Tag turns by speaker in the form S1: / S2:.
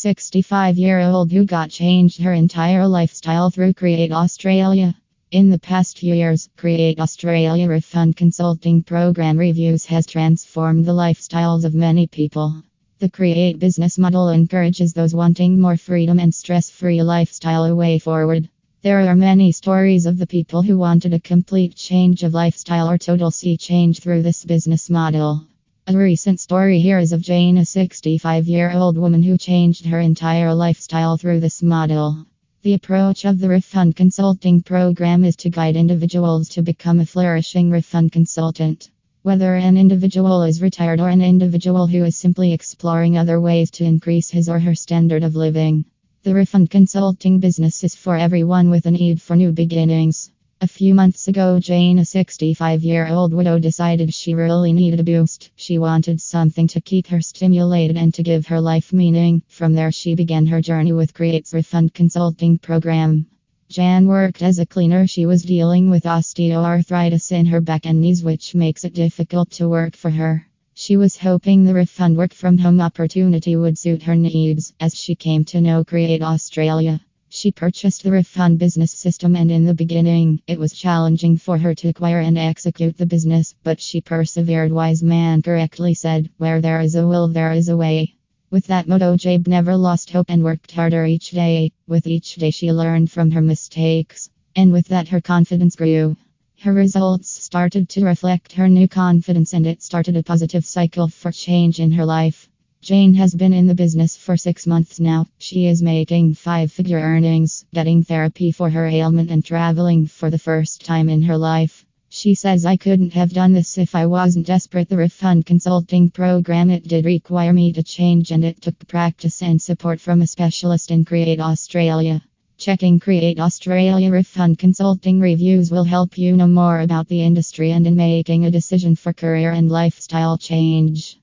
S1: 65 year old who got changed her entire lifestyle through Create Australia. In the past few years, Create Australia Refund Consulting Program Reviews has transformed the lifestyles of many people. The Create business model encourages those wanting more freedom and stress free lifestyle a way forward. There are many stories of the people who wanted a complete change of lifestyle or total sea change through this business model. A recent story here is of Jane, a 65 year old woman who changed her entire lifestyle through this model. The approach of the refund consulting program is to guide individuals to become a flourishing refund consultant. Whether an individual is retired or an individual who is simply exploring other ways to increase his or her standard of living. The refund consulting business is for everyone with a need for new beginnings. A few months ago, Jane, a 65 year old widow, decided she really needed a boost. She wanted something to keep her stimulated and to give her life meaning. From there, she began her journey with Create's refund consulting program. Jan worked as a cleaner. She was dealing with osteoarthritis in her back and knees, which makes it difficult to work for her. She was hoping the refund work from home opportunity would suit her needs as she came to know Create Australia. She purchased the refund business system, and in the beginning, it was challenging for her to acquire and execute the business, but she persevered. Wise man correctly said, Where there is a will, there is a way. With that motto, Jabe never lost hope and worked harder each day. With each day, she learned from her mistakes, and with that, her confidence grew. Her results started to reflect her new confidence, and it started a positive cycle for change in her life. Jane has been in the business for six months now. She is making five figure earnings, getting therapy for her ailment, and traveling for the first time in her life. She says, I couldn't have done this if I wasn't desperate. The refund consulting program, it did require me to change, and it took practice and support from a specialist in Create Australia. Checking Create Australia refund consulting reviews will help you know more about the industry and in making a decision for career and lifestyle change.